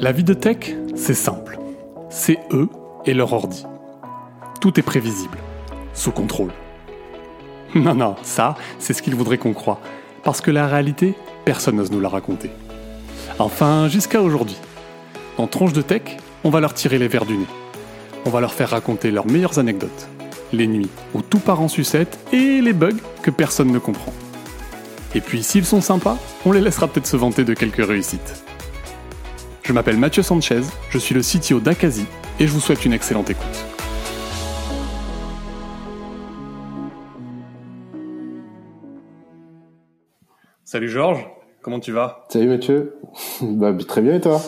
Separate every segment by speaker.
Speaker 1: La vie de tech, c'est simple. C'est eux et leur ordi. Tout est prévisible, sous contrôle. Non, non, ça, c'est ce qu'ils voudraient qu'on croie. Parce que la réalité, personne n'ose nous la raconter. Enfin, jusqu'à aujourd'hui. En Tronche de Tech, on va leur tirer les verres du nez. On va leur faire raconter leurs meilleures anecdotes. Les nuits où tout part en sucette et les bugs que personne ne comprend. Et puis, s'ils sont sympas, on les laissera peut-être se vanter de quelques réussites. Je m'appelle Mathieu Sanchez, je suis le CTO d'Akazi et je vous souhaite une excellente écoute. Salut Georges, comment tu vas?
Speaker 2: Salut Mathieu, bah, très bien et toi?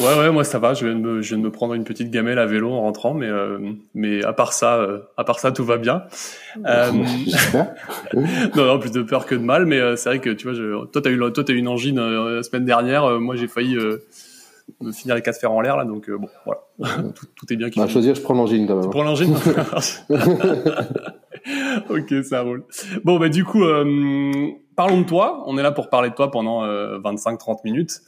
Speaker 1: Ouais ouais moi ça va, je viens, de me, je viens de me prendre une petite gamelle à vélo en rentrant, mais euh, mais à part ça, euh, à part ça tout va bien.
Speaker 2: Euh...
Speaker 1: non non plus de peur que de mal, mais euh, c'est vrai que tu vois, je, toi t'as eu toi t'as eu une angine euh, la semaine dernière, moi j'ai failli de finir les quatre fers en l'air là donc bon voilà. Tout, tout, est bien
Speaker 2: qui bah, choisir je prends l'angine quand même.
Speaker 1: Tu prends l'angine ok ça roule. Bon bah du coup euh, parlons de toi. On est là pour parler de toi pendant euh, 25-30 minutes.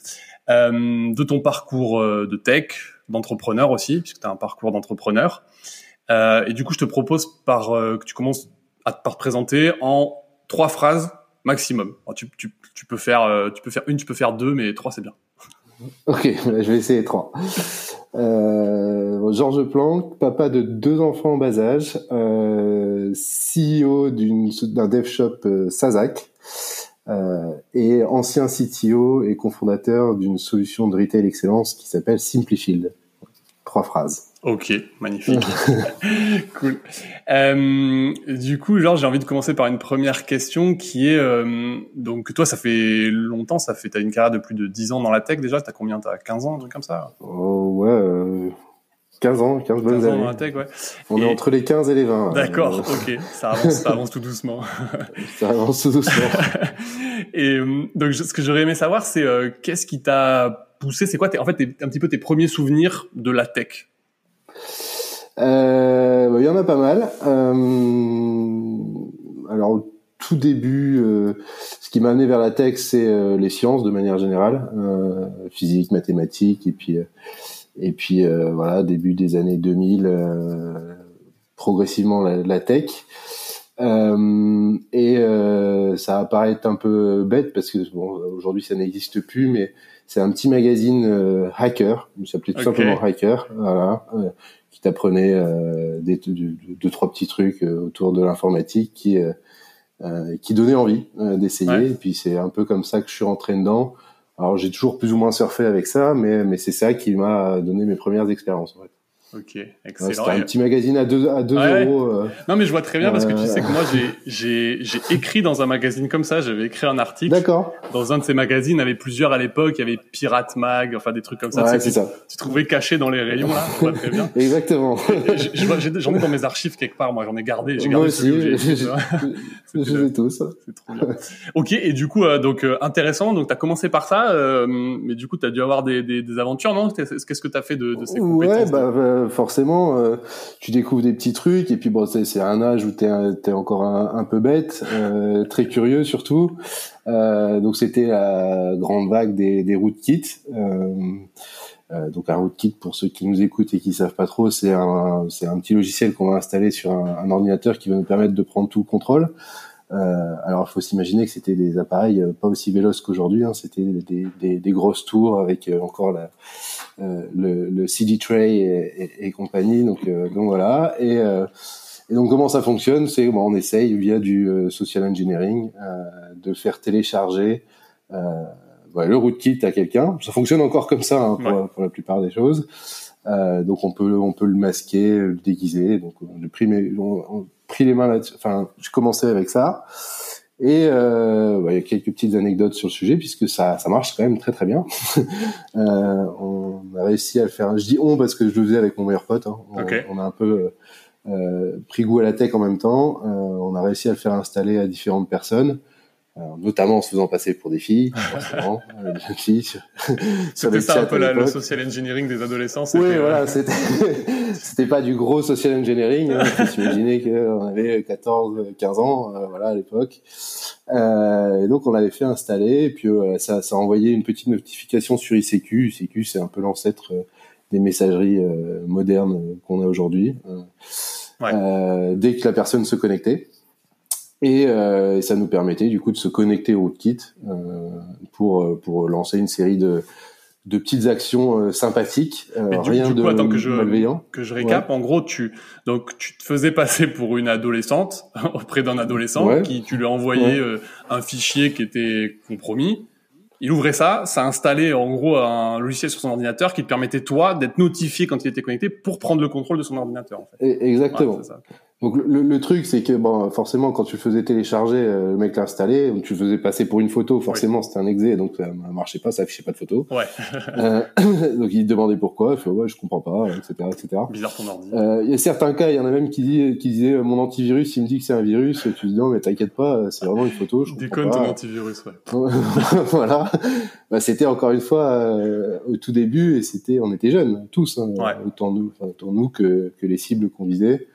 Speaker 1: Euh, de ton parcours euh, de tech d'entrepreneur aussi puisque tu as un parcours d'entrepreneur. Euh, et du coup je te propose par que tu commences à par te présenter en trois phrases maximum. Alors, tu, tu, tu peux faire tu peux faire une tu peux faire deux mais trois c'est bien
Speaker 2: Ok, je vais essayer trois. Euh, Georges Planck, papa de deux enfants en bas âge, euh, CEO d'un dev shop euh, Sazak, euh, et ancien CTO et cofondateur d'une solution de retail excellence qui s'appelle SimplyShield. Trois phrases.
Speaker 1: Ok, magnifique. cool. Euh, du coup, genre, j'ai envie de commencer par une première question qui est, euh, donc toi, ça fait longtemps, ça fait, t'as une carrière de plus de 10 ans dans la tech déjà, t'as combien, t'as 15 ans, un truc comme ça?
Speaker 2: Oh ouais, euh, 15 ans, 15 bonnes 15
Speaker 1: ans Dans la tech, ouais.
Speaker 2: On est entre les 15 et les 20.
Speaker 1: D'accord, ok, ça avance, ça avance tout doucement.
Speaker 2: ça avance tout doucement.
Speaker 1: et euh, donc, ce que j'aurais aimé savoir, c'est euh, qu'est-ce qui t'a poussé, c'est quoi, en fait, un petit peu tes premiers souvenirs de la tech?
Speaker 2: Euh, bah, il y en a pas mal. Euh, alors tout début, euh, ce qui m'a amené vers la tech, c'est euh, les sciences de manière générale, euh, physique, mathématiques, et puis et puis voilà début des années 2000, progressivement la, la tech. et ça va paraître un peu bête parce que bon aujourd'hui ça n'existe plus, mais c'est un petit magazine hacker, il s'appelait tout simplement Hacker, voilà, qui t'apprenait euh, des deux, trois petits trucs euh, autour de l'informatique qui euh, euh, qui donnait envie d'essayer. Et puis c'est un peu comme ça que je suis rentré dedans. Alors j'ai toujours plus ou moins surfé avec ça, mais mais c'est ça qui m'a donné mes premières expériences. En fait.
Speaker 1: Ok, excellent.
Speaker 2: C'était un petit magazine à 2 à deux euros. Euh,
Speaker 1: non, mais je vois très bien parce que tu sais que moi j'ai j'ai j'ai écrit dans un magazine comme ça. J'avais écrit un article.
Speaker 2: D'accord.
Speaker 1: Dans un de ces magazines, il y avait plusieurs à l'époque. Il y avait Pirate Mag, enfin des trucs comme ça.
Speaker 2: Ouais, c'est ça.
Speaker 1: Tu trouvais caché dans les rayons là. Je vois très bien.
Speaker 2: Exactement.
Speaker 1: J'en ai, ai, dans mes archives quelque part. Moi, j'en ai gardé. J'ai
Speaker 2: gardé
Speaker 1: moi
Speaker 2: aussi. J'ai tous.
Speaker 1: C'est trop bien. ok, et du coup, euh, donc euh, intéressant. Donc, tu as commencé par ça, euh, mais du coup, tu as dû avoir des, des, des aventures, non? Qu'est-ce que tu as fait de, de ces compétences
Speaker 2: Ouais, bah, forcément euh, tu découvres des petits trucs et puis bon c'est un âge où t'es es encore un, peu bête, euh, très curieux surtout. Euh, donc c'était la grande vague des, des rootkits. donc un rootkit pour ceux qui nous écoutent et qui savent pas trop, c'est un un petit logiciel qu'on va installer sur un, un, ordinateur qui va nous permettre de prendre tout le contrôle. Euh, alors, il faut s'imaginer que c'était des appareils pas aussi véloces qu'aujourd'hui. Hein, c'était des, des, des, grosses tours avec encore la, euh, le, le, CD tray et, et, compagnie. Donc, euh, donc voilà. Et, euh, et, donc comment ça fonctionne? C'est bon, on essaye via du social engineering de faire télécharger voilà, le rootkit à quelqu'un. Ça fonctionne encore comme ça hein, pour, pour, la plupart des choses. Euh, donc on peut on peut le masquer, le déguiser. Donc j'ai pris mes on, on, pris les mains. Enfin, je commençais avec ça. Et euh, bah, il y a quelques petites anecdotes sur le sujet puisque ça, ça marche quand même très très bien. euh, on a réussi à le faire. Je dis on parce que je le faisais avec mon meilleur pote. Hein. On, on, a un peu euh, pris goût à la tech en même temps. Euh, on a réussi à le faire installer à différentes personnes. Notamment en se faisant passer pour des filles, forcément,
Speaker 1: des filles. C'était ça un peu le social engineering des adolescents.
Speaker 2: Oui, voilà, c'était c'était pas du gros social engineering. Hein, J'imaginais qu'on avait 14, 15 ans, voilà, à l'époque. Euh, et donc on l'avait fait installer, et puis euh, ça, ça a envoyé une petite notification sur ICQ. ICQ, c'est un peu l'ancêtre euh, des messageries euh, modernes qu'on a aujourd'hui. Ouais. dès que la personne se connectait. Et, et, ça nous permettait du coup de se connecter au rootkit pour pour lancer une série de de petites actions euh, sympathiques, euh, rien de
Speaker 1: attends, que je, malveillant. Que je récap, en gros, tu donc tu te faisais passer pour une adolescente auprès d'un adolescent qui tu lui envoyais euh, un fichier qui était compromis. Il ouvrait ça, ça installait en gros un logiciel sur son ordinateur qui te permettait toi d'être notifié quand il était connecté pour prendre le contrôle de son ordinateur. En
Speaker 2: fait. Exactement. ça. Donc le, le truc c'est que bon forcément quand tu faisais télécharger euh, le mec l'installait tu faisais passer pour une photo forcément c'était un exe donc ça marchait pas ça affichait pas de photo.
Speaker 1: Ouais.
Speaker 2: euh, donc il demandait pourquoi il fait ouais je comprends pas etc etc
Speaker 1: bizarre ton ordi.
Speaker 2: Euh, il y a certains cas il y en a même qui dit qui disaient mon antivirus il me dit que c'est un virus tu dis non mais t'inquiète pas c'est vraiment une photo je
Speaker 1: déconne ton antivirus ouais.
Speaker 2: Voilà. Bah, c'était encore une fois euh, au tout début et c'était on était jeunes tous hein, autant nous enfin, autant nous que que les cibles qu'on visait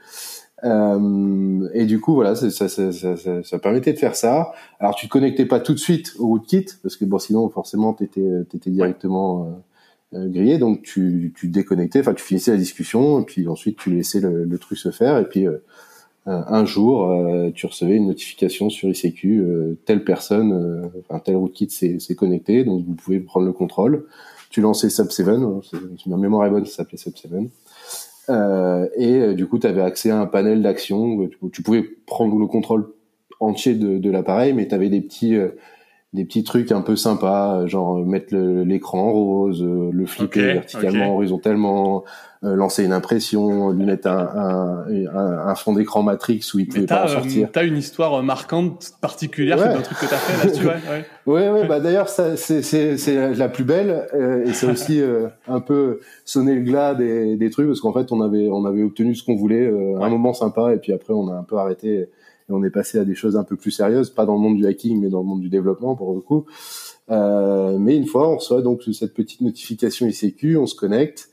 Speaker 2: euh, et du coup, voilà, ça, ça, ça, ça, permettait de faire ça. Alors, tu te connectais pas tout de suite au rootkit, parce que bon, sinon, forcément, t'étais, étais directement euh, euh, grillé. Donc, tu, tu déconnectais, enfin, tu finissais la discussion, et puis ensuite, tu laissais le, le truc se faire. Et puis, euh, un jour, tu recevais une notification sur ICQ, telle personne, enfin, tel rootkit s'est connecté, donc vous pouvez prendre le contrôle. Tu lançais Sub7, si ma mémoire est bonne, ça s'appelait Sub7. Euh, et euh, du coup, tu avais accès à un panel d'actions. Tu, pouvais prendre le contrôle entier de, de l'appareil, mais tu avais des petits euh, des petits trucs un peu sympas, genre mettre l'écran rose, le flipper verticalement, horizontalement, euh, lancer une impression, lui mettre un, un, un fond d'écran Matrix où il pouvait pas en sortir.
Speaker 1: Euh, t'as une histoire marquante, particulière, ouais. un truc que t'as fait là-dessus, ouais.
Speaker 2: Ouais, ouais, bah d'ailleurs, c'est la plus belle euh, et c'est aussi un peu sonner le glas des, des trucs parce qu'en fait, on avait on avait obtenu ce qu'on voulait, un moment sympa et puis après, on a un peu arrêté et on est passé à des choses un peu plus sérieuses, pas dans le monde du hacking, mais dans le monde du développement pour le coup. Euh, mais une fois, on reçoit donc cette petite notification ICQ, on se connecte.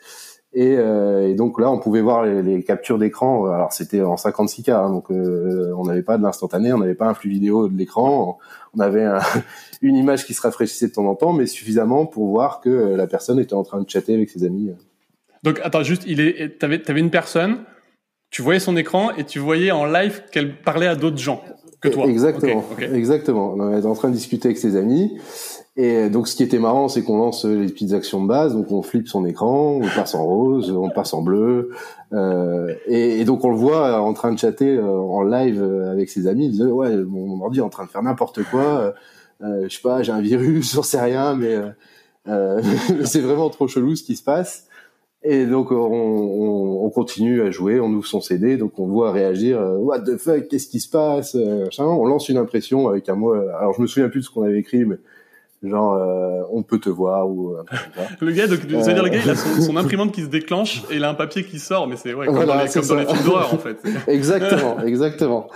Speaker 2: Et, euh, et, donc là, on pouvait voir les, captures d'écran. Alors c'était en 56K, hein, donc euh, on n'avait pas de l'instantané, on n'avait pas un flux vidéo de l'écran. On avait un, une image qui se rafraîchissait de temps en temps, mais suffisamment pour voir que la personne était en train de chatter avec ses amis.
Speaker 1: Donc attends, juste, il est, t'avais, avais une personne, tu voyais son écran et tu voyais en live qu'elle parlait à d'autres gens que toi.
Speaker 2: Exactement, exactement. On était en train de discuter avec ses amis. Et donc, ce qui était marrant, c'est qu'on lance les petites actions de base. Donc, on flippe son écran, on passe en rose, on passe en bleu. Euh, et, et, donc, on le voit en train de chatter euh, en live avec ses amis. Il disait, ouais, mon ordi est en train de faire n'importe quoi. Euh, je sais pas, j'ai un virus, j'en sais rien, mais euh, c'est vraiment trop chelou ce qui se passe. Et donc on, on, on, continue à jouer, on ouvre son CD, donc on voit réagir. What the fuck, qu'est-ce qui se passe On lance une impression avec un mot. Alors je me souviens plus de ce qu'on avait écrit, mais genre euh, on peut te voir ou euh,
Speaker 1: le gars donc euh... dire le gars il a son, imprimante qui se déclenche et il a un papier qui sort mais c'est ouais, comme, dans les, comme dans les films d'horreur en fait
Speaker 2: exactement exactement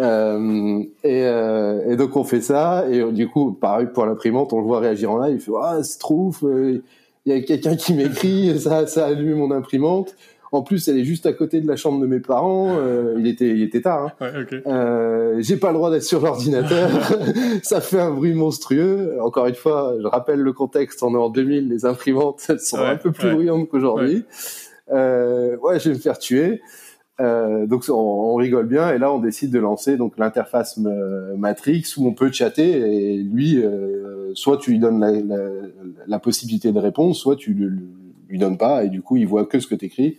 Speaker 2: euh, et, euh, et donc on fait ça et du coup pareil pour l'imprimante on le voit réagir en live il fait ah c'est trop ouf il y a quelqu'un qui m'écrit ça ça allume mon imprimante en plus, elle est juste à côté de la chambre de mes parents. Euh, il était, il était tard.
Speaker 1: Hein. Ouais, okay.
Speaker 2: euh, J'ai pas le droit d'être sur l'ordinateur. ça fait un bruit monstrueux. Encore une fois, je rappelle le contexte. On est en 2000. Les imprimantes elles sont ouais, un peu plus bruyantes qu'aujourd'hui. Euh, ouais, je vais me faire tuer. Euh, donc on, on, rigole bien et là on décide de lancer donc l'interface Matrix où on peut chatter et lui euh, soit tu lui donnes la, la, la, possibilité de répondre soit tu le, lui donne pas et du coup il voit que ce que tu écris.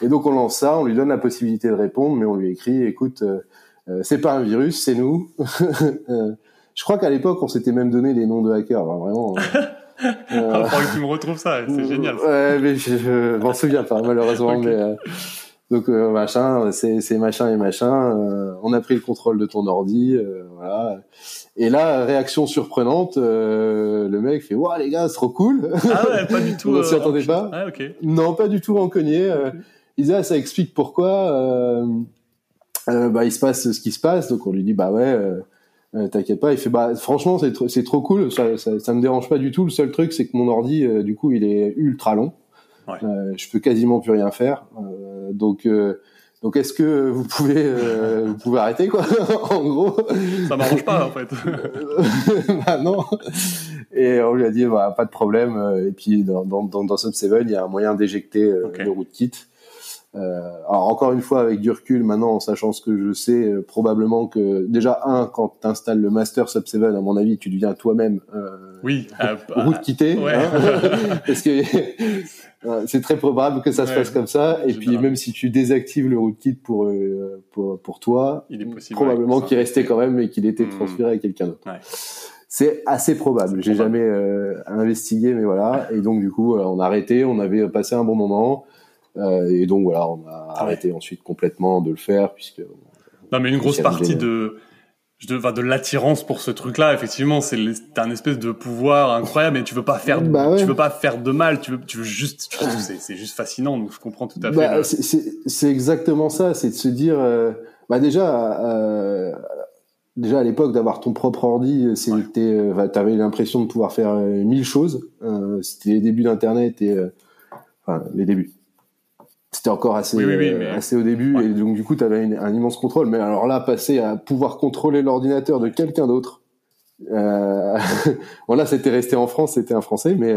Speaker 2: Et donc on lance ça, on lui donne la possibilité de répondre, mais on lui écrit écoute, euh, euh c'est pas un virus, c'est nous. Euh, je crois qu'à l'époque on s'était même donné des noms de hackers, vraiment.
Speaker 1: Euh, euh que tu me retrouves ça, c'est génial.
Speaker 2: Ouais, mais je, je m'en souviens pas malheureusement, okay. mais donc machin, c'est machin et machin. on a pris le contrôle de ton ordi, voilà. Et là, réaction surprenante, euh, le mec fait "Waouh les gars, c'est trop cool."
Speaker 1: Ah ouais, pas du tout.
Speaker 2: On s'y euh, attendait pas.
Speaker 1: Ah, ok.
Speaker 2: Non, pas du tout en cogné. Euh, okay. Il dit ah, ça explique pourquoi. Euh, euh, bah il se passe ce qui se passe. Donc on lui dit bah ouais. Euh, T'inquiète pas. Il fait bah franchement c'est tr- c'est trop cool. Ça, ça, ça me dérange pas du tout. Le seul truc c'est que mon ordi euh, du coup il est ultra long.
Speaker 1: Ouais.
Speaker 2: Euh, je peux quasiment plus rien faire. Euh, donc euh, donc est-ce que vous pouvez euh, vous pouvez arrêter quoi en gros?
Speaker 1: Ça m'arrange pas en fait.
Speaker 2: bah non. Et on lui a dit bah, pas de problème. euh, Et puis dans dans dans, dans Sub 7 il y a un moyen d'éjecter euh,
Speaker 1: Ok.
Speaker 2: le rootkit. Euh, alors encore une fois avec du recul maintenant en sachant ce que je sais euh, probablement que déjà un quand tu installes le master Sub 7 à mon avis tu deviens toi-même euh,
Speaker 1: Oui. euh,
Speaker 2: rootkité
Speaker 1: ouais.
Speaker 2: hein, parce que c'est très probable que ça se passe comme ça et puis même si tu désactives le rootkit pour euh, pour pour toi
Speaker 1: Il est possible,
Speaker 2: probablement
Speaker 1: ouais,
Speaker 2: qu'il restait quand même et qu'il était
Speaker 1: Hmm.
Speaker 2: transféré à quelqu'un d'autre
Speaker 1: Ouais.
Speaker 2: c'est assez probable. J'ai jamais euh, investigué, mais voilà. Et donc du coup, on a arrêté. On avait passé un bon moment. Euh, et donc voilà, on a arrêté ensuite complètement de le faire puisque
Speaker 1: Non, mais une grosse partie de, de, enfin, de l'attirance pour ce truc-là, effectivement, c'est t'as un espèce de pouvoir incroyable et tu veux pas faire,
Speaker 2: Bah ouais.
Speaker 1: tu veux pas faire de mal, tu veux, tu veux juste, c'est, juste fascinant, donc je comprends tout à fait.
Speaker 2: bah,
Speaker 1: le-
Speaker 2: c'est- exactement ça. C'est de se dire, euh, bah déjà, euh, déjà à l'époque d'avoir ton propre ordi, c'était, euh, bah, t'avais l'impression de pouvoir faire euh, mille choses. Euh, c'était les débuts d'Internet et, euh, enfin les débuts. C'était encore assez,
Speaker 1: Oui, oui, oui,
Speaker 2: euh,
Speaker 1: mais-
Speaker 2: assez au début
Speaker 1: Ouais.
Speaker 2: et donc du coup tu avais un immense contrôle. Mais alors là, passer à pouvoir contrôler l'ordinateur de quelqu'un d'autre. Euh... bon là, c'était resté en France, c'était un Français, mais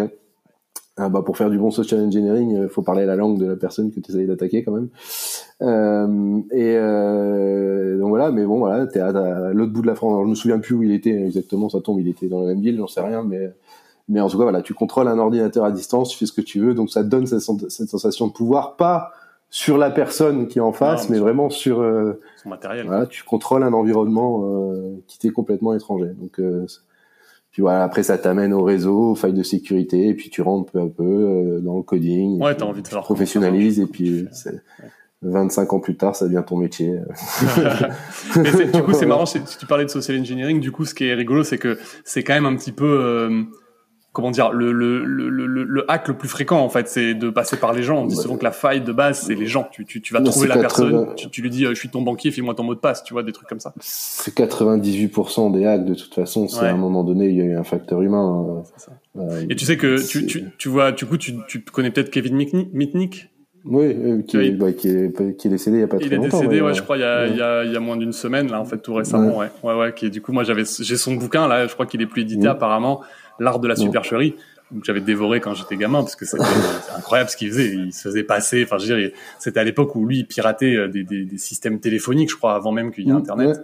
Speaker 2: euh, bah, pour faire du bon social engineering, il faut parler la langue de la personne que tu essayes d'attaquer quand même. Euh, et euh, donc voilà, mais bon voilà, t'es à, à l'autre bout de la France. Alors, je me souviens plus où il était exactement, ça tombe, il était dans la même ville, j'en sais rien, mais mais en tout cas voilà, tu contrôles un ordinateur à distance, tu fais ce que tu veux, donc ça te donne cette, sen- cette sensation de pouvoir, pas sur la personne qui est en face,
Speaker 1: Non,
Speaker 2: mais
Speaker 1: mais-
Speaker 2: vraiment sur euh,
Speaker 1: son matériel.
Speaker 2: voilà, tu contrôles un environnement euh, qui t'est complètement étranger. Donc, euh, puis voilà, après ça t'amène au réseau, aux failles de sécurité, et puis tu rentres peu à peu euh, dans le coding.
Speaker 1: Ouais, t'as envie de
Speaker 2: tu
Speaker 1: savoir
Speaker 2: professionnalises, et puis
Speaker 1: comment tu
Speaker 2: c'est-
Speaker 1: fais.
Speaker 2: 25 ans plus tard, ça devient ton métier.
Speaker 1: Mais du coup, c'est marrant, si tu parlais de social engineering, du coup, ce qui est rigolo, c'est que c'est quand même un petit peu, euh, comment dire, le, le, le, le, le hack le plus fréquent, en fait, c'est de passer par les gens. On dit souvent que la faille de base, c'est les gens. Tu, tu, tu vas trouver la
Speaker 2: 80.
Speaker 1: personne, tu, tu lui dis, euh, je suis ton banquier, fais-moi ton mot de passe, tu vois, des trucs comme ça.
Speaker 2: C'est 98% des hacks, de toute façon, c'est à un moment donné, il y a eu un facteur humain. Euh, euh,
Speaker 1: Et tu sais que tu, tu, tu vois, du coup, tu, tu connais peut-être Kevin Mitnick?
Speaker 2: Oui, euh, qui, est, bah, qui, est, qui est décédé il y a pas
Speaker 1: Il
Speaker 2: très
Speaker 1: est
Speaker 2: longtemps.
Speaker 1: décédé,
Speaker 2: mais,
Speaker 1: ouais,
Speaker 2: euh,
Speaker 1: je crois, il y a,
Speaker 2: ouais.
Speaker 1: il y a, il y a moins d'une semaine, là, en fait, tout récemment, ouais. Ouais, ouais, qui est, du coup, moi, j'avais, j'ai son bouquin, là, je crois qu'il est plus édité,
Speaker 2: Mhm.
Speaker 1: apparemment, L'art de la
Speaker 2: Mhm.
Speaker 1: supercherie. Donc, j'avais dévoré quand j'étais gamin, parce que c'était incroyable ce qu'il faisait. Il se faisait passer, enfin, je veux dire, il- c'était à l'époque où lui, il piratait euh, des, des, des systèmes téléphoniques, je crois, avant même qu'il y ait
Speaker 2: Mhm,
Speaker 1: Internet.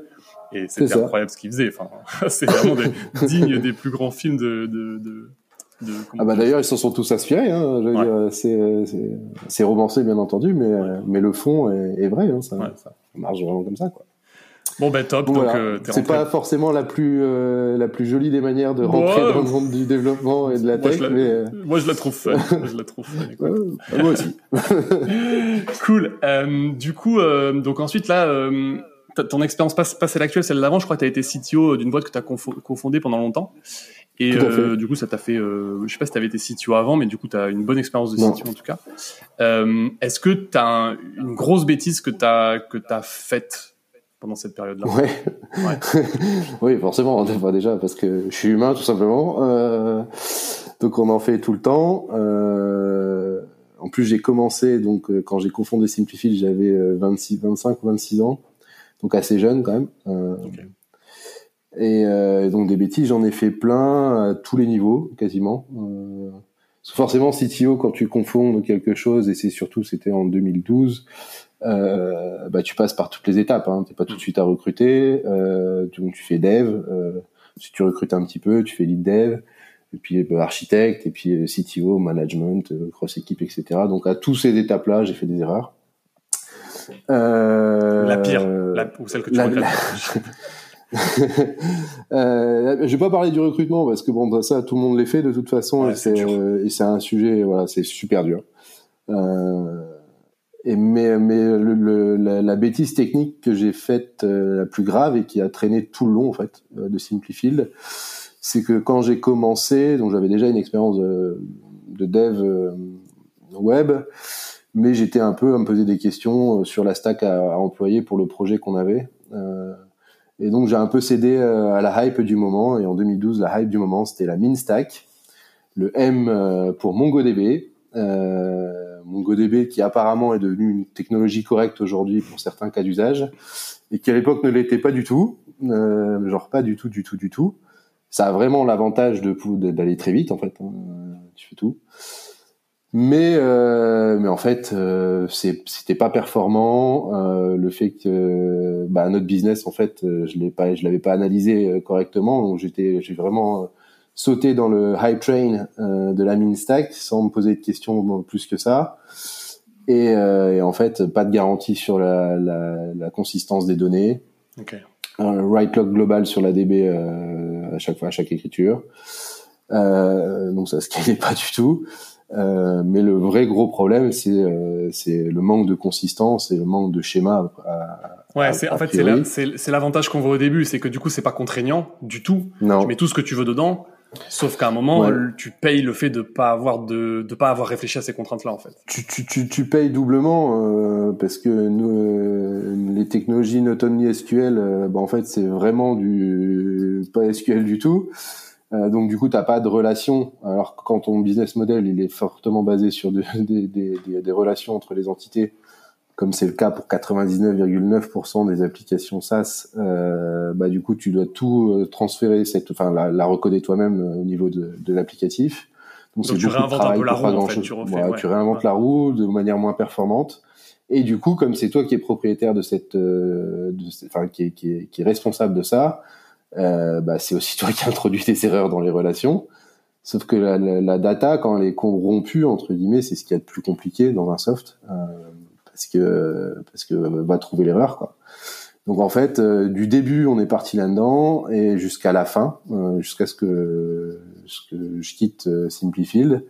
Speaker 1: Et c'était incroyable ce qu'il faisait. Enfin, c'est vraiment des, digne des plus grands films de, de, de, de
Speaker 2: Ah bah d'ailleurs ils s'en sont tous inspirés. Hein,
Speaker 1: Ouais.
Speaker 2: c'est, romancé bien entendu, mais euh, mais le fond est, est vrai. Hein, ça,
Speaker 1: Ouais.
Speaker 2: ça marche vraiment comme ça. Quoi.
Speaker 1: Bon, ben, top.
Speaker 2: Bon, voilà.
Speaker 1: euh,
Speaker 2: c'est pas forcément la plus euh, la plus jolie des manières de rentrer
Speaker 1: Ouais.
Speaker 2: dans le monde du développement et de la
Speaker 1: Moi,
Speaker 2: tech,
Speaker 1: je la-
Speaker 2: mais euh,
Speaker 1: Moi, je la trouve fun. Moi, je la trouve fun.
Speaker 2: ouais, moi aussi.
Speaker 1: cool. Euh, du coup, euh, donc ensuite là, euh, ton expérience pas, pas celle d'avant, je crois que tu as été CTO d'une boîte que tu as cofondée pendant longtemps. Et euh, du coup, ça t'a fait, euh, je sais pas si tu avais été CTO avant, mais du coup, tu as une bonne expérience de
Speaker 2: Non.
Speaker 1: CTO en tout cas. Euh, Est-ce que tu as une grosse bêtise que tu as, que as faite pendant cette période-là?
Speaker 2: Ouais. oui, forcément, déjà parce que je suis humain tout simplement. Euh, donc on en fait tout le temps. En plus, j'ai commencé donc quand j'ai cofondé Simplified, j'avais euh, 26, 25 ou 26 ans, donc assez jeune quand même. Euh. Et euh, donc des bêtises, j'en ai fait plein à tous les niveaux quasiment. Euh, parce que forcément, CTO quand tu confonds quelque chose et c'est surtout c'était en 2012 euh, bah, tu passes par toutes les étapes. Hein. T'es pas tout de suite à recruter. Euh, donc tu fais dev. Euh, si tu recrutes un petit peu, tu fais lead dev. Et puis euh, architecte. Et puis euh, CTO, management, cross équipe, etc. Donc à toutes ces étapes-là, j'ai fait des erreurs. Euh,
Speaker 1: La pire, la, ou celle que tu
Speaker 2: la- euh, je vais pas parler du recrutement parce que bon, bah, ça tout le monde les fait de toute façon
Speaker 1: Ouais,
Speaker 2: et
Speaker 1: c'est
Speaker 2: c'est
Speaker 1: dur.
Speaker 2: euh, et c'est un sujet voilà c'est super dur. Euh, et mais mais le, le- la, la bêtise technique que j'ai faite la plus grave et qui a traîné tout le long en fait de Simplifield, c'est que quand j'ai commencé, donc j'avais déjà une expérience de, de dev web, mais j'étais un peu à me poser des questions euh, sur la stack à, employer pour le projet qu'on avait. Euh, Et donc j'ai un peu cédé à la hype du moment. Et en 2012, la hype du moment, c'était la MinStack, le M pour MongoDB. MongoDB qui apparemment est devenu une technologie correcte aujourd'hui pour certains cas d'usage et qui à l'époque ne l'était pas du tout, genre pas du tout, du tout, du tout ça a vraiment l'avantage de d'aller très vite en fait. Hein. Tu fais tout. Mais euh, mais en fait, euh, c'était pas performant. Euh, le fait que bah, notre business en fait, euh, je l'ai pas, je l'avais pas analysé euh, correctement. Donc j'étais, j'ai vraiment sauté dans le hype train de la mine stack sans me poser de questions plus que ça. Et, et en fait, pas de garantie sur la, la, la consistance des données. Okay. Un write log global sur la DB à chaque fois, à chaque écriture. Euh, donc ça se pas du tout. Euh, mais le vrai gros problème, c'est euh, c'est le manque de consistance et le manque de schéma.
Speaker 1: À, ouais, c'est en fait c'est l'avantage qu'on voit au début, c'est que du coup c'est pas contraignant du tout. Non. Tu mets tout ce que tu veux dedans. Sauf qu'à un moment, tu payes le fait de pas avoir de de pas avoir réfléchi à ces contraintes-là en fait.
Speaker 2: Tu tu tu, tu payes doublement euh, parce que nous, euh, les technologies not only SQL, euh, bah, en fait c'est vraiment du pas SQL du tout. Donc du coup t'as pas de relation. Alors que quand ton business model il est fortement basé sur des, des, des, des relations entre les entités, comme c'est le cas pour 99,9% des applications SaaS, euh, bah du coup tu dois tout euh, transférer, cette, enfin la, la recoder toi-même euh, au niveau de, de l'applicatif.
Speaker 1: Donc, Donc tu réinventes un peu la roue, en fait, tu, refais,
Speaker 2: tu réinventes la roue de manière moins performante. Et du coup, comme c'est toi qui es propriétaire de cette, euh, de, enfin qui est, qui, est, qui est responsable de ça, euh, bah, c'est aussi toi qui introduis tes erreurs dans les relations. Sauf que la, la, la data, quand elle est corrompue entre guillemets, c'est ce qui est le plus compliqué dans un soft. Euh, parce que parce que va trouver l'erreur quoi. Donc en fait, euh, du début, on est parti là-dedans et jusqu'à la fin, euh, jusqu'à ce que, je quitte euh, Simplifield,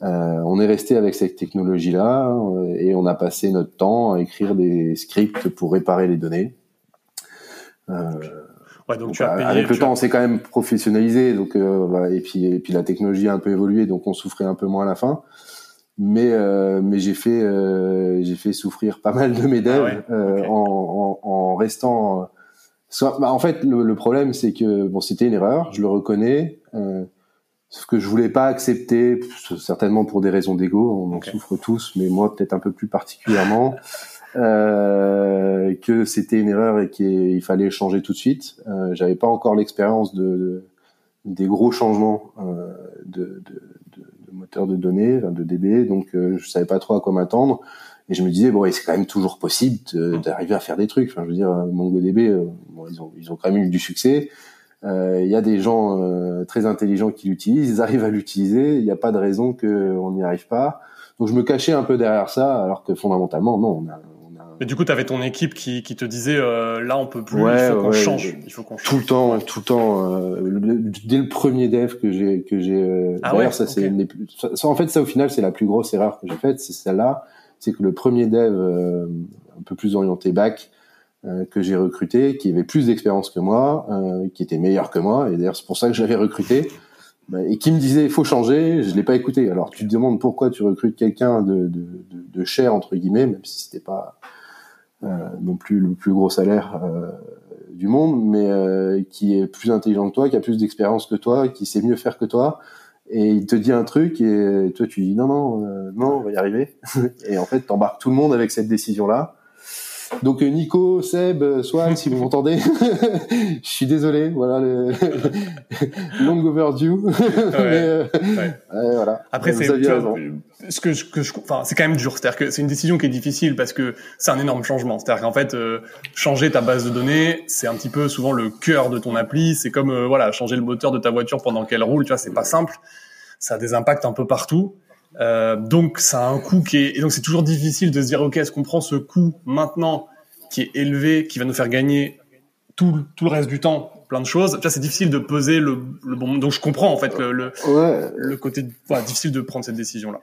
Speaker 2: on est resté avec cette technologie-là et on a passé notre temps à écrire des scripts pour réparer les données.
Speaker 1: Ouais, donc, tu as payé,
Speaker 2: avec le temps, on s'est quand même professionnalisé, donc bah, et puis et puis la technologie a un peu évolué, donc on souffrait un peu moins à la fin. Mais euh, mais j'ai fait euh, j'ai fait souffrir pas mal de mes devs ah euh, en, en, en, restant soit bah, en fait le, le problème c'est que bon c'était une erreur je le reconnais ce que je voulais pas accepter certainement pour des raisons d'ego on en souffre tous mais moi peut-être un peu plus particulièrement que c'était une erreur et qu'il fallait changer tout de suite j'avais pas encore l'expérience de, de, des gros changements de, de moteur de données, de DB, donc euh, je savais pas trop à quoi m'attendre. Et je me disais bon, c'est quand même toujours possible d'arriver à faire des trucs. Enfin, je veux dire, euh, MongoDB, euh, ils ont ils ont quand même eu du succès. Il y a des gens très intelligents qui l'utilisent, ils arrivent à l'utiliser. Il n'y a pas de raison qu'on n'y arrive pas. Donc je me cachais un peu derrière ça, alors que fondamentalement, non, on a,
Speaker 1: mais du coup, tu avais ton équipe qui, qui te disait euh, là, on peut plus, il faut qu'on change. Il faut qu'on
Speaker 2: Tout le temps, tout le temps. Euh, dès le premier dev que j'ai, que j'ai. Euh, ah ouais, ça c'est en fait, ça au final, c'est la plus grosse erreur que j'ai faite, c'est celle-là, c'est que le premier dev euh, un peu plus orienté back que j'ai recruté, qui avait plus d'expérience que moi, qui était meilleur que moi, et d'ailleurs c'est pour ça que j'avais recruté. Bah, et qui me disait il faut changer, je l'ai pas écouté. Alors tu te demandes pourquoi tu recrutes quelqu'un de, de, de, de cher entre guillemets, même si c'était pas euh, non plus le plus gros salaire euh, du monde, mais euh, qui est plus intelligent que toi, qui a plus d'expérience que toi, qui sait mieux faire que toi, et il te dit un truc et toi tu dis non non non on va y arriver, et en fait t'embarques tout le monde avec cette décision là donc euh, Nico, Seb, euh, Swan, si vous m'entendez, je suis désolé, voilà le long overdue.
Speaker 1: Euh, voilà. Après c'est ce que, que je, enfin c'est quand même dur, c'est-à-dire que c'est une décision qui est difficile parce que c'est un énorme changement. C'est-à-dire qu'en fait changer ta base de données, c'est un petit peu souvent le cœur de ton appli. C'est comme voilà changer le moteur de ta voiture pendant qu'elle roule, tu vois, c'est pas simple. Ça a des impacts un peu partout. Euh, donc ça a un coût qui est et donc c'est toujours difficile de se dire ok est-ce qu'on prend ce coût maintenant qui est élevé qui va nous faire gagner tout, tout le reste du temps plein de choses? C'est difficile de peser le, le, bon donc je comprends en fait le le, le côté difficile de prendre cette décision là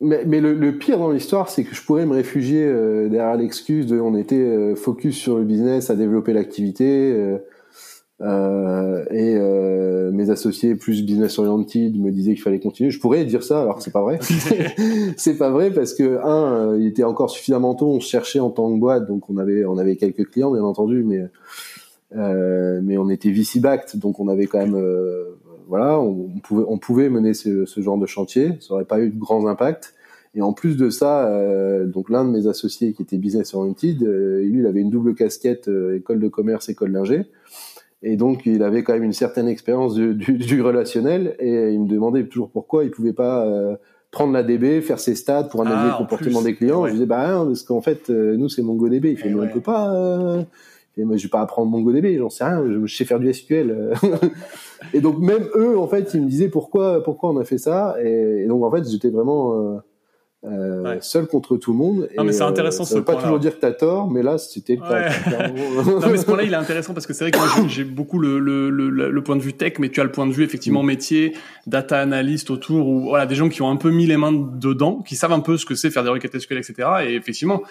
Speaker 2: mais, mais le, le, pire dans l'histoire, c'est que je pourrais me réfugier euh, derrière l'excuse de on était euh, focus sur le business, à développer l'activité, euh, et euh, mes associés plus business oriented me disaient qu'il fallait continuer. Je pourrais dire ça, alors c'est pas vrai. c'est pas vrai parce que un, euh, il était encore suffisamment tôt. On cherchait en tant que boîte, donc on avait on avait quelques clients bien entendu, mais mais on était VC backed, donc on avait quand même voilà, on, pouvait on pouvait mener ce, ce, genre de chantier, ça aurait pas eu de grands impacts. Et en plus de ça, euh, donc l'un de mes associés qui était business oriented, euh, lui, il avait une double casquette euh, école de commerce, école d'ingé. Et donc, il avait quand même une certaine expérience du, du, du, relationnel. Et il me demandait toujours pourquoi il pouvait pas euh, prendre la DB, faire ses stats pour analyser ah, le comportement des clients. Je disais, bah, non, parce qu'en fait, nous, c'est MongoDB. Il fait, mais on peut pas et moi, je vais pas apprendre MongoDB, j'en sais rien, je, sais faire du SQL. et donc même eux, en fait, ils me disaient pourquoi, pourquoi on a fait ça. Et, donc en fait, j'étais vraiment euh, seul contre tout le monde.
Speaker 1: Non, mais c'est intéressant. Euh,
Speaker 2: ça veut pas toujours dire que t'as tort, mais là, c'était le
Speaker 1: cas. non, mais ce point-là, il est intéressant parce que c'est vrai que moi, j'ai beaucoup le, le, le, le, point de vue tech, mais tu as le point de vue effectivement mm. métier, data analyst autour, ou voilà, des gens qui ont un peu mis les mains dedans, qui savent un peu ce que c'est faire des requêtes SQL, etc. Et effectivement,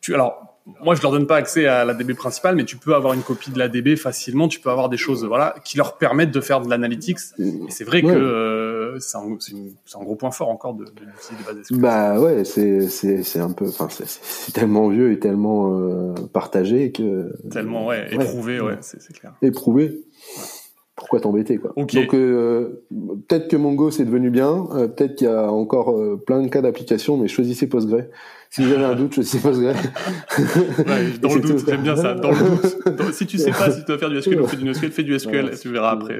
Speaker 1: tu alors moi je leur donne pas accès à la DB principale, mais tu peux avoir une copie de la DB facilement. Tu peux avoir des choses, voilà, qui leur permettent de faire de l'analytics. Et c'est vrai que euh, c'est un, gros point fort encore de, de, de base SQL.
Speaker 2: Bah ouais, c'est c'est un peu, enfin c'est tellement vieux et tellement euh, partagé que
Speaker 1: tellement ouais, éprouvé, ouais, c'est clair.
Speaker 2: Éprouvé. Pourquoi t'embêter quoi? Donc euh, peut-être que Mongo c'est devenu bien, peut-être qu'il y a encore plein de cas d'application, mais choisissez Postgre si avez un doute, je sais pas ce
Speaker 1: ouais, Dans le doute, j'aime bien ça. Dans le doute. si tu sais pas si tu dois faire du SQL ou fais du SQL, fais du SQL. tu verras après.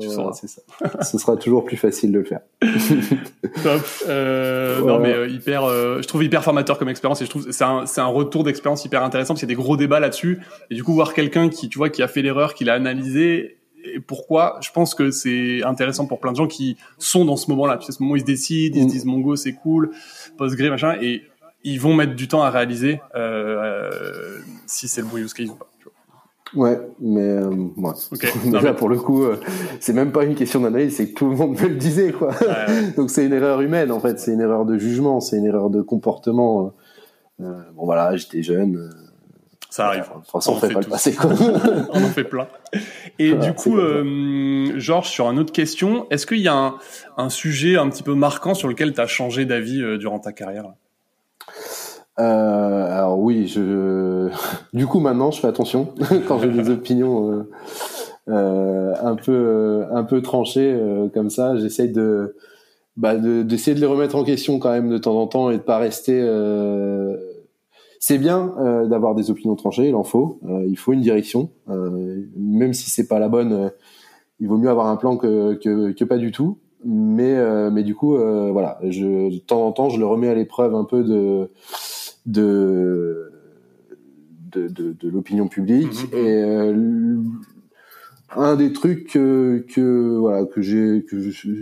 Speaker 1: tu sauras.
Speaker 2: C'est ça. Ce sera toujours plus facile de le faire.
Speaker 1: Top. Euh, Non mais euh, hyper. Euh, je trouve hyper formateur comme expérience et je trouve c'est un c'est un retour d'expérience hyper intéressant. parce qu'il y a des gros débats là-dessus et du coup voir quelqu'un qui tu vois qui a fait l'erreur, qui l'a analysé et pourquoi je pense que c'est intéressant pour plein de gens qui sont dans ce moment-là. Tu sais, ce moment où ils se décident, ils se mm. disent Mongo c'est cool, Postgre machin et ils vont mettre du temps à réaliser euh, euh, si c'est le bon use case ou pas.
Speaker 2: Ouais, mais euh, ouais. Déjà pour le coup, euh, c'est même pas une question d'analyse, c'est que tout le monde me le disait quoi. Donc c'est une erreur humaine en fait, c'est une erreur de jugement, c'est une erreur de comportement. Euh, bon voilà, j'étais jeune.
Speaker 1: ça arrive.
Speaker 2: Enfin, on, fait, pas le passé quoi.
Speaker 1: on en fait plein. Et du coup, Georges, sur une autre question, est-ce qu'il y a un, un, sujet un petit peu marquant sur lequel tu as changé d'avis durant ta carrière
Speaker 2: euh, alors oui, je. Du coup, maintenant, je fais attention quand j'ai des opinions euh, euh, un peu un peu tranchées euh, comme ça. J'essaye de bah, d'essayer de, les remettre en question quand même de temps en temps et de pas rester. Euh, c'est bien d'avoir des opinions tranchées, il en faut. il faut une direction, même si c'est pas la bonne. il vaut mieux avoir un plan que que, que pas du tout. Mais mais du coup, voilà, je de temps en temps, je le remets à l'épreuve un peu de de de, de, de l'opinion publique mm-hmm. et euh, un des trucs que, que voilà que j'ai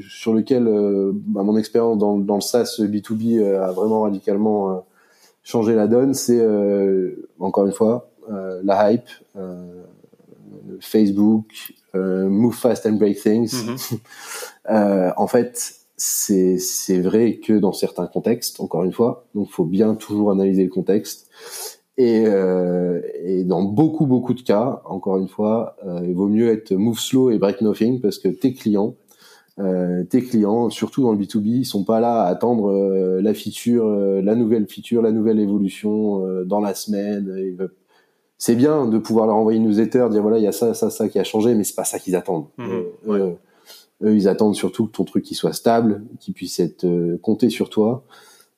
Speaker 2: sur lequel euh, bah, mon expérience dans, dans le SaaS B2B euh, a vraiment radicalement changé la donne c'est encore une fois la hype Facebook move fast and break things mm-hmm. en fait c'est c'est vrai que dans certains contextes, encore une fois, donc faut bien toujours analyser le contexte. Et, euh, et dans beaucoup beaucoup de cas, encore une fois, euh, il vaut mieux être move slow et break nothing parce que tes clients, euh, tes clients, surtout dans le B2B, ils sont pas là à attendre euh, la feature, euh, la nouvelle feature, la nouvelle évolution dans la semaine. C'est bien de pouvoir leur envoyer une newsletter, dire voilà il y a ça ça ça qui a changé, mais c'est pas ça qu'ils attendent. Mmh, eux, ils attendent surtout que ton truc il soit stable, qu'il puisse être euh, compté sur toi.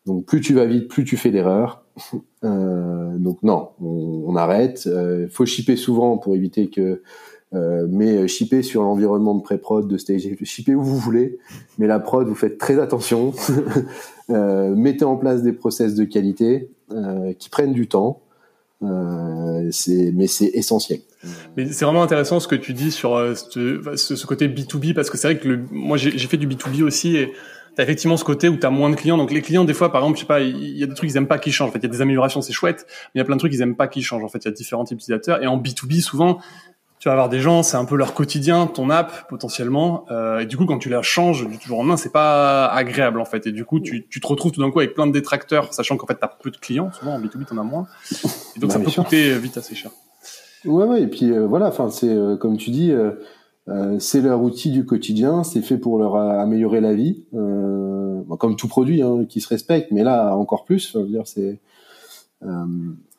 Speaker 2: Donc plus tu vas vite, plus tu fais d'erreurs. Euh, donc non, on, on arrête. Euh, faut shipper souvent pour éviter que. Euh, mais shipper sur l'environnement de pré-prod, de stage, shipper où vous voulez. Mais la prod, vous faites très attention. euh, mettez en place des process de qualité euh, qui prennent du temps. Mais c'est essentiel.
Speaker 1: Mais c'est vraiment intéressant ce que tu dis sur euh, ce, ce, côté B2B parce que c'est vrai que le, moi j'ai, fait du B2B aussi et t'as effectivement ce côté où t'as moins de clients. Donc les clients des fois par exemple je sais pas il y a des trucs ils aiment pas qui changent. En fait il y a des améliorations c'est chouette mais il y a plein de trucs ils aiment pas qui changent. En fait il y a différents types d'utilisateurs et en B2B souvent tu vas avoir des gens, c'est un peu leur quotidien, ton app potentiellement, euh, et du coup quand tu la changes du jour au lendemain, c'est pas agréable en fait, et du coup tu, tu te retrouves tout d'un coup avec plein de détracteurs, sachant qu'en fait t'as peu de clients, souvent en B2B t'en as moins, et donc bah, ça peut coûter vite assez cher.
Speaker 2: Ouais ouais, et puis euh, voilà, enfin c'est euh, comme tu dis, euh, c'est leur outil du quotidien, c'est fait pour leur améliorer la vie, comme tout produit hein, qui se respecte, mais là encore plus, je dire c'est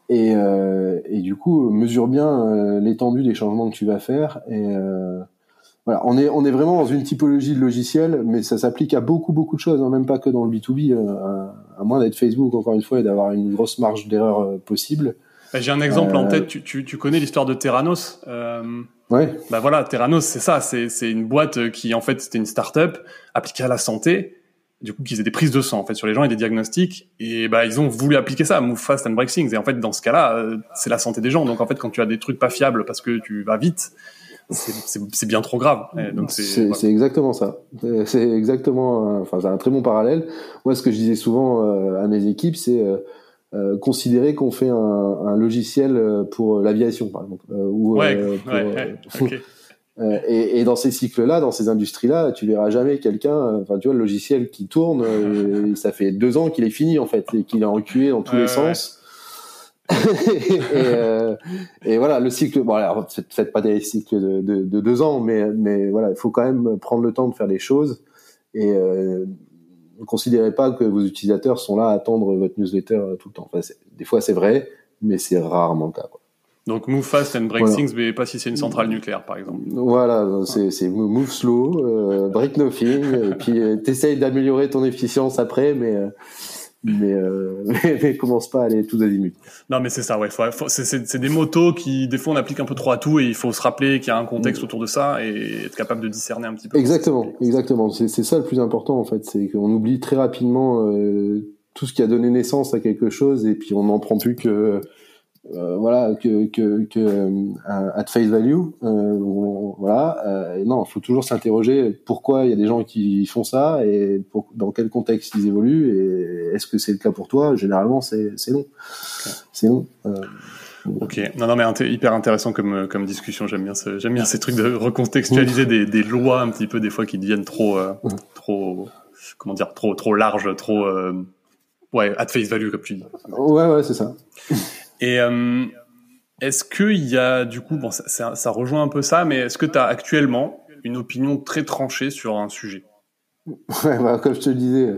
Speaker 2: et, et du coup mesure bien l'étendue des changements que tu vas faire et voilà on est vraiment dans une typologie de logiciel mais ça s'applique à beaucoup beaucoup de choses hein, même pas que dans le B2B à, moins d'être Facebook encore une fois et d'avoir une grosse marge d'erreur possible
Speaker 1: j'ai un exemple en tête tu, tu, tu connais l'histoire de Terranos
Speaker 2: ouais
Speaker 1: bah voilà Terranos c'est ça c'est une boîte qui en fait c'était une start-up appliquée à la santé du coup, qu'ils aient des prises de sang en fait sur les gens et des diagnostics. Et bah ils ont voulu appliquer ça, move fast and break things. Et en fait, dans ce cas-là, euh, c'est la santé des gens. Donc en fait, quand tu as des trucs pas fiables parce que tu vas vite, c'est bien trop grave.
Speaker 2: c'est exactement ça. C'est exactement. Euh, enfin, c'est un très bon parallèle. Moi, ce que je disais souvent euh, à mes équipes, c'est euh, considérer qu'on fait un, un, logiciel pour l'aviation, par exemple, ou
Speaker 1: ouais, ouais, okay.
Speaker 2: Euh, et, et, dans ces cycles-là, dans ces industries-là, tu verras jamais quelqu'un, euh, enfin tu vois, le logiciel qui tourne, euh, ça fait deux ans qu'il est fini en fait, et qu'il est reculé dans tous les sens. et, euh, et, voilà, le cycle. Bon, alors, faites pas des cycles de, de, de, deux ans, mais mais voilà, il faut quand même prendre le temps de faire des choses et euh, ne considérez pas que vos utilisateurs sont là à attendre votre newsletter tout le temps. Enfin, des fois, c'est vrai, mais c'est rarement le cas. Quoi.
Speaker 1: Donc move fast and break things, mais pas si c'est une centrale nucléaire, par exemple.
Speaker 2: Voilà, c'est move slow, euh, break nothing, et puis euh, t'essayes d'améliorer ton efficience après, mais euh, mais, euh, mais, commence pas à aller tout azimuts.
Speaker 1: Non, mais c'est ça, ouais. c'est des motos qui, des fois, on applique un peu trop à tout et il faut se rappeler qu'il y a un contexte autour de ça et être capable de discerner un petit peu.
Speaker 2: Exactement, exactement. C'est ça le plus important en fait, c'est qu'on oublie très rapidement euh, tout ce qui a donné naissance à quelque chose et puis on n'en prend plus que euh, voilà que que, que euh, at face value euh, voilà euh, non faut toujours s'interroger pourquoi il y a des gens qui font ça et pour, dans quel contexte ils évoluent et est-ce que c'est le cas pour toi? Généralement c'est c'est non c'est non
Speaker 1: Ok, non, non, mais hyper intéressant comme comme discussion. J'aime bien, ce, j'aime bien ces trucs de recontextualiser des, des lois un petit peu des fois qui deviennent trop, trop, comment dire, trop, trop larges, trop, ouais, at face value comme tu dis.
Speaker 2: Ouais, ouais, c'est ça.
Speaker 1: Et euh, est-ce qu'il y a, du coup, bon, ça, ça, rejoint un peu ça, mais est-ce que tu as actuellement une opinion très tranchée sur un sujet?
Speaker 2: Ouais, bah, comme je te le disais,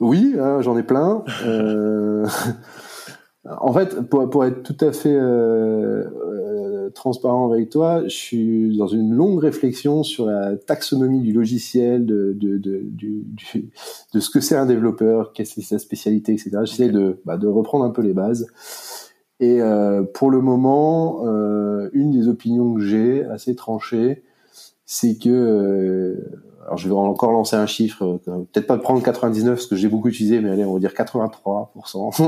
Speaker 2: oui, hein, j'en ai plein. Euh... en fait, pour, pour, être tout à fait euh, euh, transparent avec toi, je suis dans une longue réflexion sur la taxonomie du logiciel, de, de, de, du, de ce que c'est un développeur, quelle est sa spécialité, etc. J'essaie de, bah, de reprendre un peu les bases. Et euh, pour le moment, euh, une des opinions que j'ai assez tranchée, c'est que, euh, alors je vais encore lancer un chiffre, peut-être pas prendre 99 parce que j'ai beaucoup utilisé, mais allez, on va dire 83%.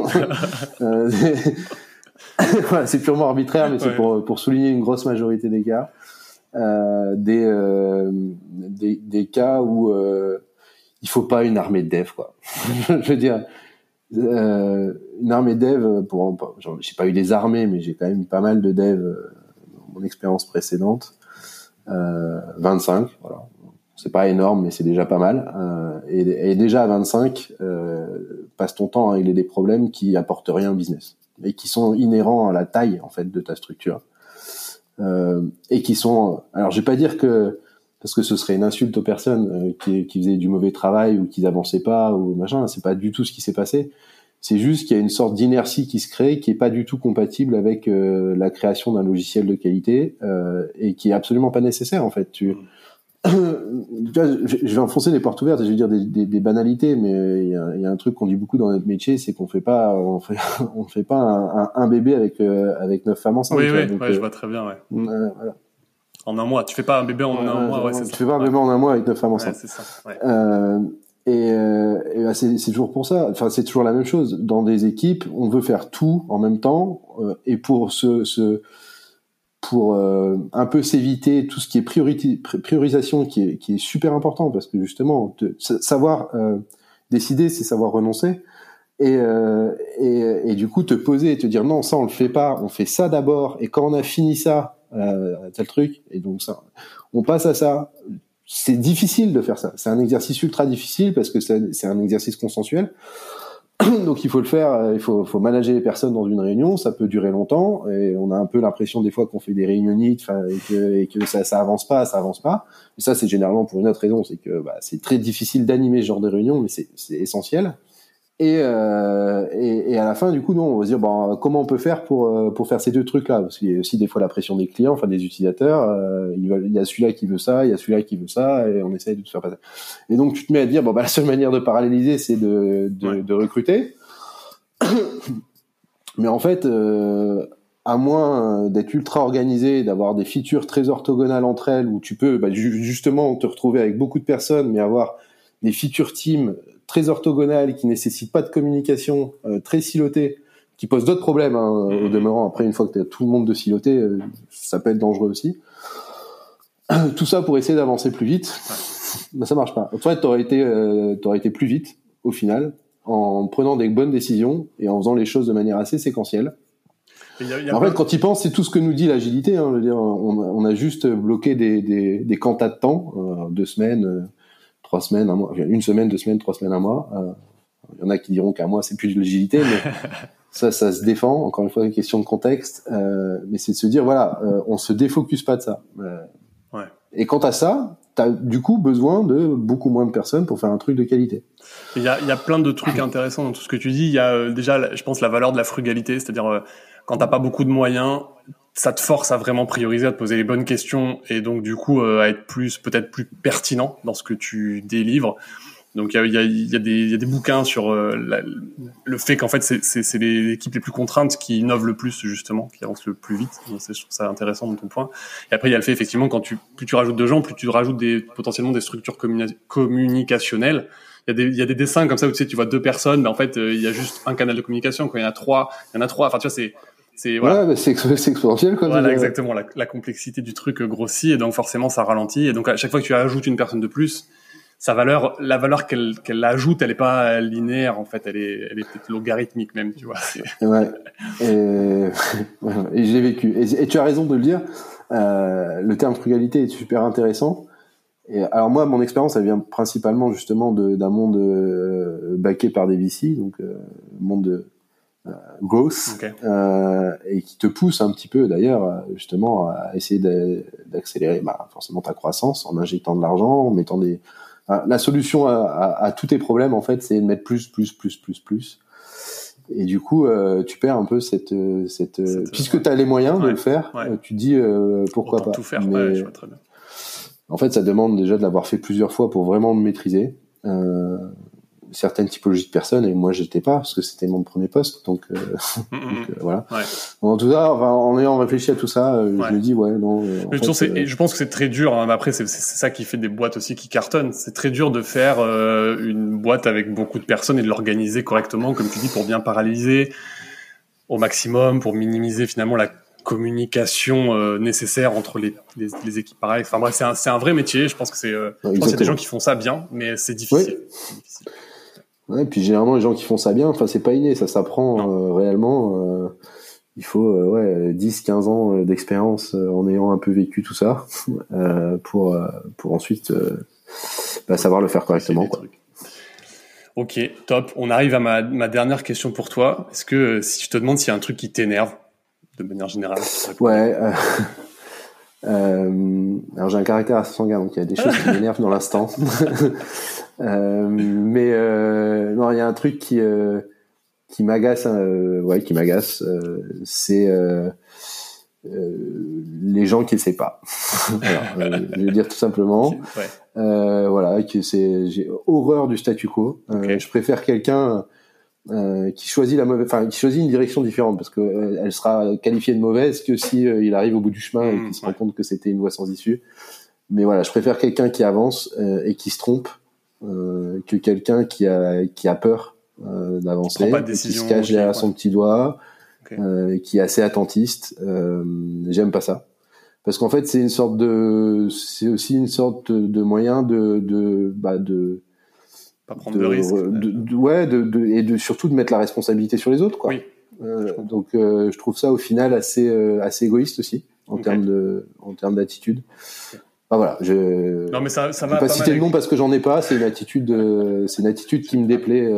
Speaker 2: voilà, c'est purement arbitraire, mais c'est pour, pour souligner une grosse majorité des cas. des, des, des cas où il faut pas une armée de dev, quoi. je veux dire, euh, une armée dev, pour, j'ai pas eu des armées, mais j'ai quand même pas mal de dev euh, dans mon expérience précédente. Euh, 25, voilà. C'est pas énorme, mais c'est déjà pas mal. Euh, et, et, déjà à 25, euh, passe ton temps à régler des problèmes qui apportent rien au business et qui sont inhérents à la taille en fait de ta structure euh, et qui sont. Alors, je vais pas dire que parce que ce serait une insulte aux personnes euh, qui, qui, faisaient du mauvais travail ou qui n'avançaient pas ou machin. C'est pas du tout ce qui s'est passé. C'est juste qu'il y a une sorte d'inertie qui se crée qui est pas du tout compatible avec euh, la création d'un logiciel de qualité euh, et qui est absolument pas nécessaire en fait. Tu, je vais enfoncer les portes ouvertes et je vais dire des, des, des banalités, mais il y a, y a, un truc qu'on dit beaucoup dans notre métier, c'est qu'on fait pas, on fait, on fait pas un, un, bébé avec avec neuf femmes enceintes.
Speaker 1: Oui, oui, ouais, je vois très bien. Ouais. voilà en un mois. Tu fais pas un bébé en un mois, ouais,
Speaker 2: Tu fais pas un bébé en un mois avec neuf femmes enceintes.
Speaker 1: c'est ça.
Speaker 2: Euh, et, euh, et bah, c'est, toujours pour ça. Enfin, c'est toujours la même chose. Dans des équipes, on veut faire tout en même temps, euh, et pour ce, ce pour euh, un peu s'éviter tout ce qui est priorité, priorisation, qui est, qui est super important parce que justement, savoir euh, décider, c'est savoir renoncer. Et, euh, et, et, du coup te poser et te dire non ça on le fait pas on fait ça d'abord et quand on a fini ça tel truc. Et donc ça, on passe à ça. C'est difficile de faire ça. C'est un exercice ultra difficile parce que c'est un exercice consensuel. donc il faut le faire, euh, il faut, faut manager les personnes dans une réunion, ça peut durer longtemps et on a un peu l'impression des fois qu'on fait des réunions et que, et que ça, ça avance pas, ça avance pas. Mais ça c'est généralement pour une autre raison, c'est que bah, c'est très difficile d'animer ce genre de réunion, mais c'est essentiel. Et, euh, et, et, à la fin, du coup, nous, on va se dire, bon, comment on peut faire pour, euh, pour faire ces deux trucs-là? Parce qu'il y a aussi des fois la pression des clients, enfin des utilisateurs. Euh, il, y a celui-là qui veut ça, il y a celui-là qui veut ça, et on essaye de tout faire passer. Et donc, tu te mets à dire, bon, bah, la seule manière de paralléliser, c'est de, de, de, recruter. Mais en fait, euh, à moins d'être ultra organisé, d'avoir des features très orthogonales entre elles, où tu peux bah, justement te retrouver avec beaucoup de personnes, mais avoir des features team très orthogonales qui nécessitent pas de communication, euh, très silotées, qui posent d'autres problèmes hein, au mhm. demeurant. Après, une fois que tu as tout le monde de siloté, euh, ça peut être dangereux aussi. tout ça pour essayer d'avancer plus vite, bah, ça marche pas. En fait, t'aurais été, euh, t'aurais été plus vite au final en prenant des bonnes décisions et en faisant les choses de manière assez séquentielle. en fait, quand il pense, c'est tout ce que nous dit l'agilité. Hein, on, on, a juste bloqué des, des, des quantas de temps, euh, deux semaines, trois semaines, un mois, une semaine, deux semaines, trois semaines, un mois. Euh, il y en a qui diront qu'un mois c'est plus de l'agilité, mais ça, ça se défend. Encore une fois, une question de contexte, euh, mais c'est de se dire voilà, euh, on se défocus pas de ça. Ouais. Et quant à ça, tu as du coup besoin de beaucoup moins de personnes pour faire un truc de qualité.
Speaker 1: Il y a, y a plein de trucs intéressants dans tout ce que tu dis. Il y a déjà, je pense, la valeur de la frugalité, c'est-à-dire quand t'as pas beaucoup de moyens, ça te force à vraiment prioriser, à te poser les bonnes questions et donc du coup euh, à être plus peut-être plus pertinent dans ce que tu délivres. Donc il y a, y, a, y, a y a, des bouquins sur euh, le fait qu'en fait c'est les équipes les plus contraintes qui innovent le plus justement, qui avancent le plus vite. Donc, je trouve ça intéressant dans ton point. Et après il y a le fait effectivement quand tu plus tu rajoutes de gens, plus tu rajoutes des potentiellement des structures communicationnelles. Il y, a des, il y a des dessins comme ça où tu sais tu vois deux personnes, mais en fait euh, il y a juste un canal de communication. Quand il y en a trois, il y en a trois. Enfin tu vois c'est
Speaker 2: c'est voilà, c'est exponentiel quoi.
Speaker 1: Voilà, exactement. La, la, complexité du truc grossit et donc forcément ça ralentit. Et donc à chaque fois que tu ajoutes une personne de plus, sa valeur, la valeur qu'elle qu'elle ajoute, elle est pas linéaire en fait, elle est elle est peut-être logarithmique même, tu vois.
Speaker 2: ouais. Et, et j'ai vécu. Et, et, tu as raison de le dire. Euh, le terme frugalité est super intéressant. Et alors moi, mon expérience, elle vient principalement justement d'un monde euh, baqué par des VC, donc euh, monde de euh, growth euh, et qui te pousse un petit peu d'ailleurs justement à essayer d'accélérer bah, forcément ta croissance en injectant de l'argent, en mettant des la solution à, à, tous tes problèmes en fait c'est de mettre plus plus plus plus plus. Et du coup euh, tu perds un peu cette cette, puisque tu as les moyens de le faire tu dis pourquoi pas.
Speaker 1: tout faire Mais, je vois très bien.
Speaker 2: en fait ça demande déjà de l'avoir fait plusieurs fois pour vraiment le maîtriser euh, certaines typologies de personnes et moi j'étais pas parce que c'était mon premier poste donc, euh, euh voilà ouais. en tout cas enfin, en ayant réfléchi à tout ça euh, je me dis ouais non
Speaker 1: mais fait, je pense que c'est très dur hein. après c'est ça qui fait des boîtes aussi qui cartonnent c'est très dur de faire une boîte avec beaucoup de personnes et de l'organiser correctement comme tu dis pour bien paralyser au maximum pour minimiser finalement la communication nécessaire entre les, les, les, équipes pareilles. Enfin bref, c'est un, un, vrai métier. Je pense que c'est, euh, je pense des gens qui font ça bien, mais c'est difficile. difficile.
Speaker 2: Ouais, puis généralement les gens qui font ça bien, enfin c'est pas inné, ça s'apprend euh, réellement. Euh, il faut euh, ouais 10 15 ans d'expérience en ayant un peu vécu tout ça pour pour ensuite bah, savoir le faire correctement quoi.
Speaker 1: Ok, top. On arrive à ma, ma dernière question pour toi. Est-ce que si je te demande s'il y a un truc qui t'énerve de manière générale
Speaker 2: Ouais. Euh, alors j'ai un caractère assez sanguin, donc il y a des choses qui m'énervent dans l'instant. Euh, mais euh, non, il y a un truc qui euh, qui m'agace, euh, ouais, qui m'agace, euh, c'est les gens qui essaient pas. Alors, je vais dire tout simplement, ouais. voilà, que c'est j'ai horreur du statu quo. Okay. je préfère quelqu'un euh, qui choisit la mauvaise, enfin qui choisit une direction différente parce que euh, elle sera qualifiée de mauvaise que si euh, il arrive au bout du chemin et mmh, qu'il se rend compte que c'était une voie sans issue. Mais voilà, je préfère quelqu'un qui avance et qui se trompe que quelqu'un qui a qui a peur d'avancer, qui se cache derrière son petit doigt, okay. qui est assez attentiste. J'aime pas ça parce qu'en fait c'est une sorte de c'est aussi une sorte de, moyen de de bah de
Speaker 1: pas prendre de, risques.
Speaker 2: ouais, de, et de surtout de mettre la responsabilité sur les autres, quoi. Oui. Euh, donc, euh, je trouve ça au final assez euh, assez égoïste aussi en termes de en termes d'attitude. Enfin, voilà, je.
Speaker 1: Non mais ça, ça va.
Speaker 2: Pas, pas citer le nom parce que j'en ai pas. C'est une attitude, c'est une attitude qui me déplaît.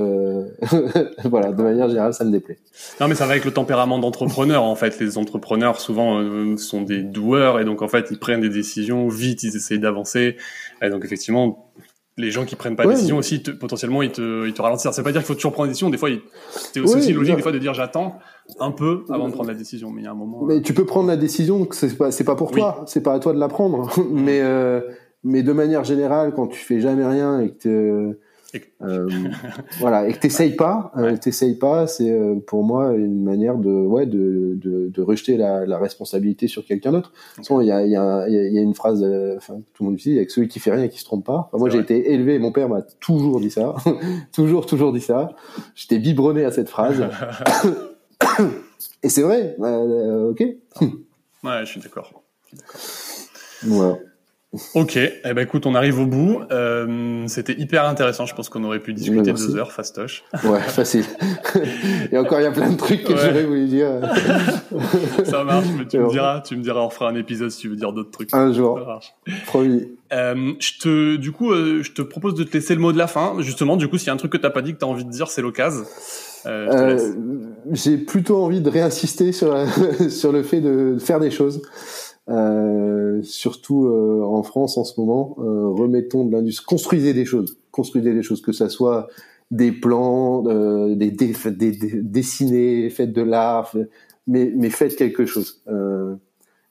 Speaker 2: voilà, de manière générale, ça me déplaît.
Speaker 1: Non mais ça va avec le tempérament d'entrepreneur. en fait, les entrepreneurs souvent sont des doueurs et donc en fait ils prennent des décisions vite, ils essayent d'avancer. Et donc effectivement, les gens qui prennent pas de décision aussi, potentiellement, ils te, ils te ralentissent. C'est pas dire qu'il faut toujours prendre une décision. Des fois, c'est aussi logique des fois de dire j'attends un peu avant de prendre la décision. Mais il y a un moment.
Speaker 2: Mais tu peux prendre la décision, c'est pas, c'est pas pour toi, c'est pas à toi de la prendre. mais, euh, mais de manière générale, quand tu fais jamais rien et que euh, voilà, et que t'essayes pas, euh, t'essayes pas, c'est euh, pour moi une manière de, ouais, de, de, de rejeter la, la, responsabilité sur quelqu'un d'autre. il y a, y, a, y a une phrase, euh, enfin, tout le monde dit, il y a que celui qui fait rien et qui se trompe pas. moi, j'ai été élevé, mon père m'a toujours dit ça, toujours, toujours dit ça. J'étais biberonné à cette phrase. et c'est vrai, ok.
Speaker 1: ouais, je suis d'accord. Voilà. Ok, eh ben écoute, on arrive au bout. Euh, C'était hyper intéressant. Je pense qu'on aurait pu discuter deux heures, fastoche.
Speaker 2: Ouais, facile. et encore, il y a plein de trucs que j'aurais voulu dire.
Speaker 1: Ça marche, mais tu me diras, tu me diras, on fera un épisode si tu veux dire d'autres trucs.
Speaker 2: Un jour. Ça marche. Promis.
Speaker 1: Euh, je te, du coup, euh, je te propose de te laisser le mot de la fin. Justement, du coup, s'il y a un truc que t'as pas dit que t'as envie de dire, c'est l'occasion.
Speaker 2: Euh, euh J'ai plutôt envie de réinsister sur sur le fait de faire des choses. Euh, surtout euh, en France en ce moment, euh, remettons de l'industrie, construisez des choses, construisez des choses, que ça soit des plans, des, des, des, dessinés, faites de l'art, mais, mais faites quelque chose. que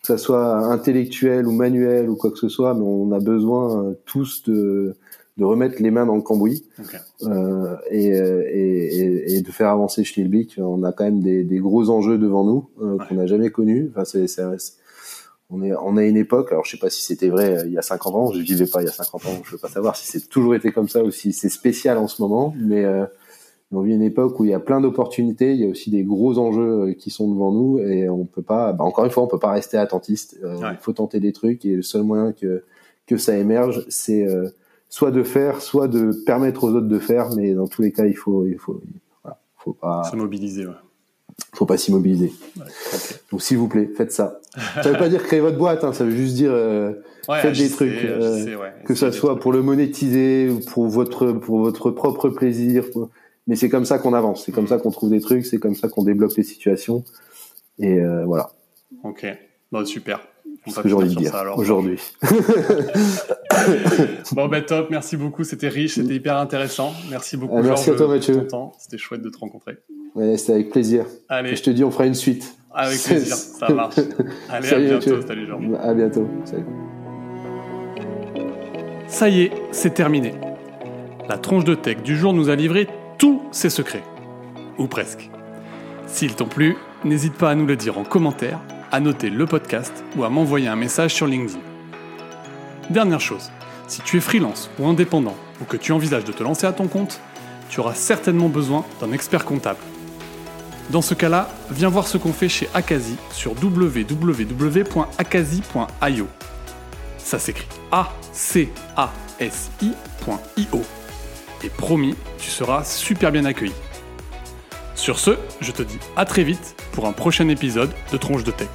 Speaker 2: ça soit intellectuel ou manuel ou quoi que ce soit, mais on a besoin tous de, de remettre les mains dans le cambouis euh, et, et, et, de faire avancer Schlilbeck. On a quand même des, des gros enjeux devant nous euh, qu'on n'a jamais connus. Enfin, c'est, on est on a une époque alors je sais pas si c'était vrai euh, il y a 50 ans je vivais pas il y a 50 ans je veux pas savoir si c'est toujours été comme ça ou si c'est spécial en ce moment mais euh, on vit une époque où il y a plein d'opportunités il y a aussi des gros enjeux euh, qui sont devant nous et on peut pas bah encore une fois on peut pas rester attentiste euh, il faut tenter des trucs et le seul moyen que que ça émerge c'est soit de faire soit de permettre aux autres de faire mais dans tous les cas il faut il faut voilà, faut pas
Speaker 1: se mobiliser ouais
Speaker 2: faut pas s'immobiliser. Donc s'il vous plaît, faites ça. Ça veut pas dire créer votre boîte, hein, ça veut juste dire euh, faites des trucs, euh, que ça soit pour le monétiser ou pour votre pour votre propre plaisir. Mais c'est comme ça qu'on avance, c'est comme ça qu'on trouve des trucs, c'est comme ça qu'on débloque les situations. Et euh, voilà.
Speaker 1: Ok, bon, super.
Speaker 2: C'est ce que j'ai envie de dire aujourd'hui.
Speaker 1: bon ben top, merci beaucoup, c'était riche, c'était hyper intéressant. Merci beaucoup.
Speaker 2: Ah, merci à toi Mathieu.
Speaker 1: C'était chouette de te rencontrer.
Speaker 2: Ouais, c'était avec plaisir.
Speaker 1: Allez.
Speaker 2: je te dis, on fera une suite.
Speaker 1: Avec plaisir, ça marche. Allez, à bientôt. Salut Jean.
Speaker 2: À bientôt. Salut.
Speaker 1: Ça y est, c'est terminé. La tronche de tech du jour nous a livré tous ses secrets. Ou presque. S'ils t'ont plu, n'hésite pas à nous le dire en commentaire, à noter le podcast ou à m'envoyer un message sur LinkedIn. Dernière chose, si tu es freelance ou indépendant ou que tu envisages de te lancer à ton compte, tu auras certainement besoin d'un expert comptable. Dans ce cas-là, viens voir ce qu'on fait chez Akazi sur www.akazi.io. Ça s'écrit A-C-A-S-I.io. Et promis, tu seras super bien accueilli. Sur ce, je te dis à très vite pour un prochain épisode de Tronche de Tech.